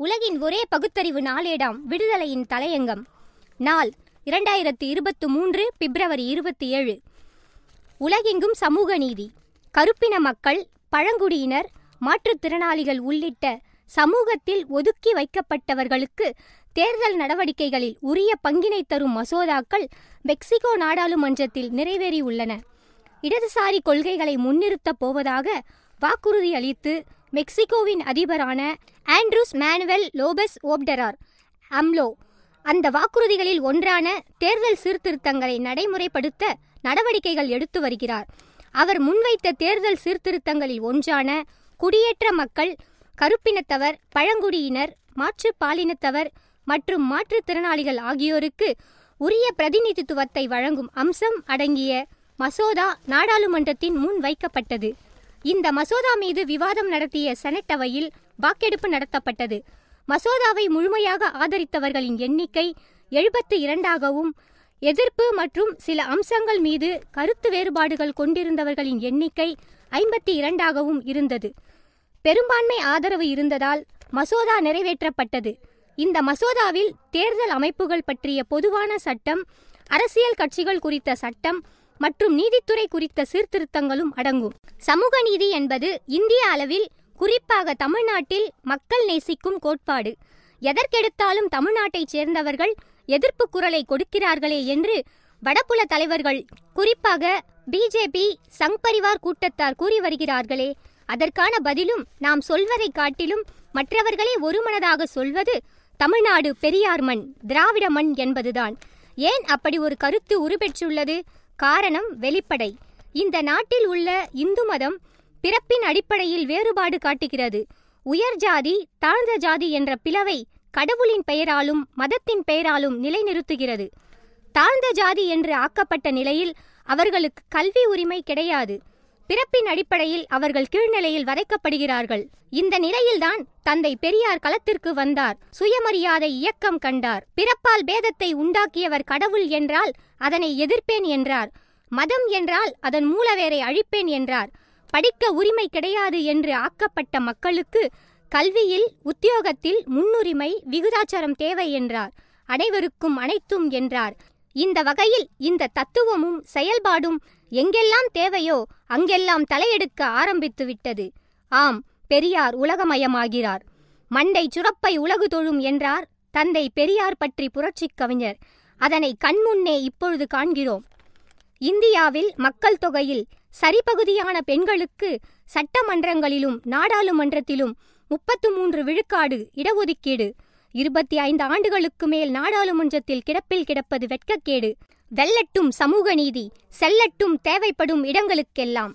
உலகின் ஒரே பகுத்தறிவு நாளேடாம் விடுதலையின் தலையங்கம். நாள் இரண்டாயிரத்தி இருபத்தி மூன்று பிப்ரவரி இருபத்தி ஏழு உலகெங்கும் சமூக நீதி. கருப்பின மக்கள் பழங்குடியினர் மாற்றுத்திறனாளிகள் உள்ளிட்ட சமூகத்தில் ஒதுக்கி வைக்கப்பட்டவர்களுக்கு தேர்தல் நடவடிக்கைகளில் உரிய பங்கினை தரும் மசோதாக்கள் மெக்சிகோ நாடாளுமன்றத்தில் நிறைவேறியுள்ளன. இடதுசாரி கொள்கைகளை முன்னிறுத்தப் போவதாக வாக்குறுதி அளித்து மெக்சிகோவின் அதிபரான Andres Manuel Lopez Obrador. AMLO அந்த வாக்குறுதிகளில் ஒன்றான தேர்தல் சீர்திருத்தங்களை நடைமுறைப்படுத்த நடவடிக்கைகள் எடுத்து வருகிறார். அவர் முன்வைத்த தேர்தல் சீர்திருத்தங்களில் ஒன்றான குடியேற்ற மக்கள் கருப்பினத்தவர் பழங்குடியினர் மாற்றுப் பாலினத்தவர் மற்றும் மாற்றுத்திறனாளிகள் ஆகியோருக்கு உரிய பிரதிநிதித்துவத்தை வழங்கும் அம்சம் அடங்கிய மசோதா நாடாளுமன்றத்தின் முன் வைக்கப்பட்டது. இந்த மசோதா மீது விவாதம் நடத்திய செனட் அவையில் வாக்கெடுப்பு நடத்தப்பட்டது. மசோதாவை முழுமையாக ஆதரித்தவர்களின் எண்ணிக்கை எழுபத்து இரண்டாகவும் எதிர்ப்பு மற்றும் சில அம்சங்கள் மீது கருத்து வேறுபாடுகள் கொண்டிருந்தவர்களின் எண்ணிக்கை ஐம்பத்தி இரண்டாகவும் இருந்தது. பெரும்பான்மை ஆதரவு இருந்ததால் மசோதா நிறைவேற்றப்பட்டது. இந்த மசோதாவில் தேர்தல் அமைப்புகள் பற்றிய பொதுவான சட்டம் அரசியல் கட்சிகள் குறித்த சட்டம் மற்றும் நீதித்துறை குறித்த சீர்திருத்தங்களும் அடங்கும். சமூக நீதி என்பது இந்திய அளவில் குறிப்பாக தமிழ்நாட்டில் மக்கள் நேசிக்கும் கோட்பாடு. எதற்கெடுத்தாலும் தமிழ்நாட்டைச் சேர்ந்தவர்கள் எதிர்ப்பு குரலை கொடுக்கிறார்களே என்று வடபுல தலைவர்கள் குறிப்பாக பிஜேபி சங் பரிவார் கூட்டத்தார் கூறி வருகிறார்களே. அதற்கான பதிலும் நாம் சொல்வதை காட்டிலும் மற்றவர்களே ஒருமனதாக சொல்வது தமிழ்நாடு பெரியார் மண் திராவிட மண் என்பதுதான். ஏன் அப்படி ஒரு கருத்து உருபெற்றுள்ளது? காரணம் வெளிப்படை. இந்த நாட்டில் உள்ள இந்து மதம் பிறப்பின் அடிப்படையில் வேறுபாடு காட்டுகிறது. உயர் ஜாதி தாழ்ந்த ஜாதி என்ற பிளவை கடவுளின் பெயராலும் மதத்தின் பெயராலும் நிலைநிறுத்துகிறது. தாழ்ந்த ஜாதி என்று ஆக்கப்பட்ட நிலையில் அவர்களுக்கு கல்வி உரிமை கிடையாது. பிறப்பின் அடிப்படையில் அவர்கள் கீழ்நிலையில் வதைக்கப்படுகிறார்கள். இந்த நிலையில்தான் தந்தை பெரியார் களத்திற்கு வந்தார். சுயமரியாதை இயக்கம் கண்டார். பிறப்பால் பேதத்தை உண்டாக்கியவர் கடவுள் என்றால் அதனை எதிர்ப்பேன் என்றார். மதம் என்றால் அதன் மூலவேரை அழிப்பேன் என்றார். படிக்க உரிமை கிடையாது என்று ஆக்கப்பட்ட மக்களுக்கு கல்வியில் உத்தியோகத்தில் முன்னுரிமை விகுதாச்சாரம் தேவை என்றார். அனைவருக்கும் அனைத்தும் என்றார். இந்த வகையில் இந்த தத்துவமும் செயல்பாடும் எங்கெல்லாம் தேவையோ அங்கெல்லாம் தலையெடுக்க ஆரம்பித்துவிட்டது ஆம் பெரியார் உலகமயமாகிறார். மண்டை சுரப்பை உலகு தொழும் என்றார் தந்தை பெரியார் பற்றி புரட்சிக் கவிஞர். அதனை கண்முன்னே இப்பொழுது காண்கிறோம். இந்தியாவில் மக்கள் தொகையில் சரிபகுதியான பெண்களுக்கு சட்டமன்றங்களிலும் நாடாளுமன்றத்திலும் முப்பத்து மூன்று விழுக்காடு இடஒதுக்கீடு இருபத்தி ஐந்து ஆண்டுகளுக்கு மேல் நாடாளுமன்றத்தில் கிடப்பில் கிடப்பது வெட்கக்கேடு. வெல்லட்டும் சமூக நீதி செல்லட்டும் தேவைப்படும் இடங்களுக்கெல்லாம்.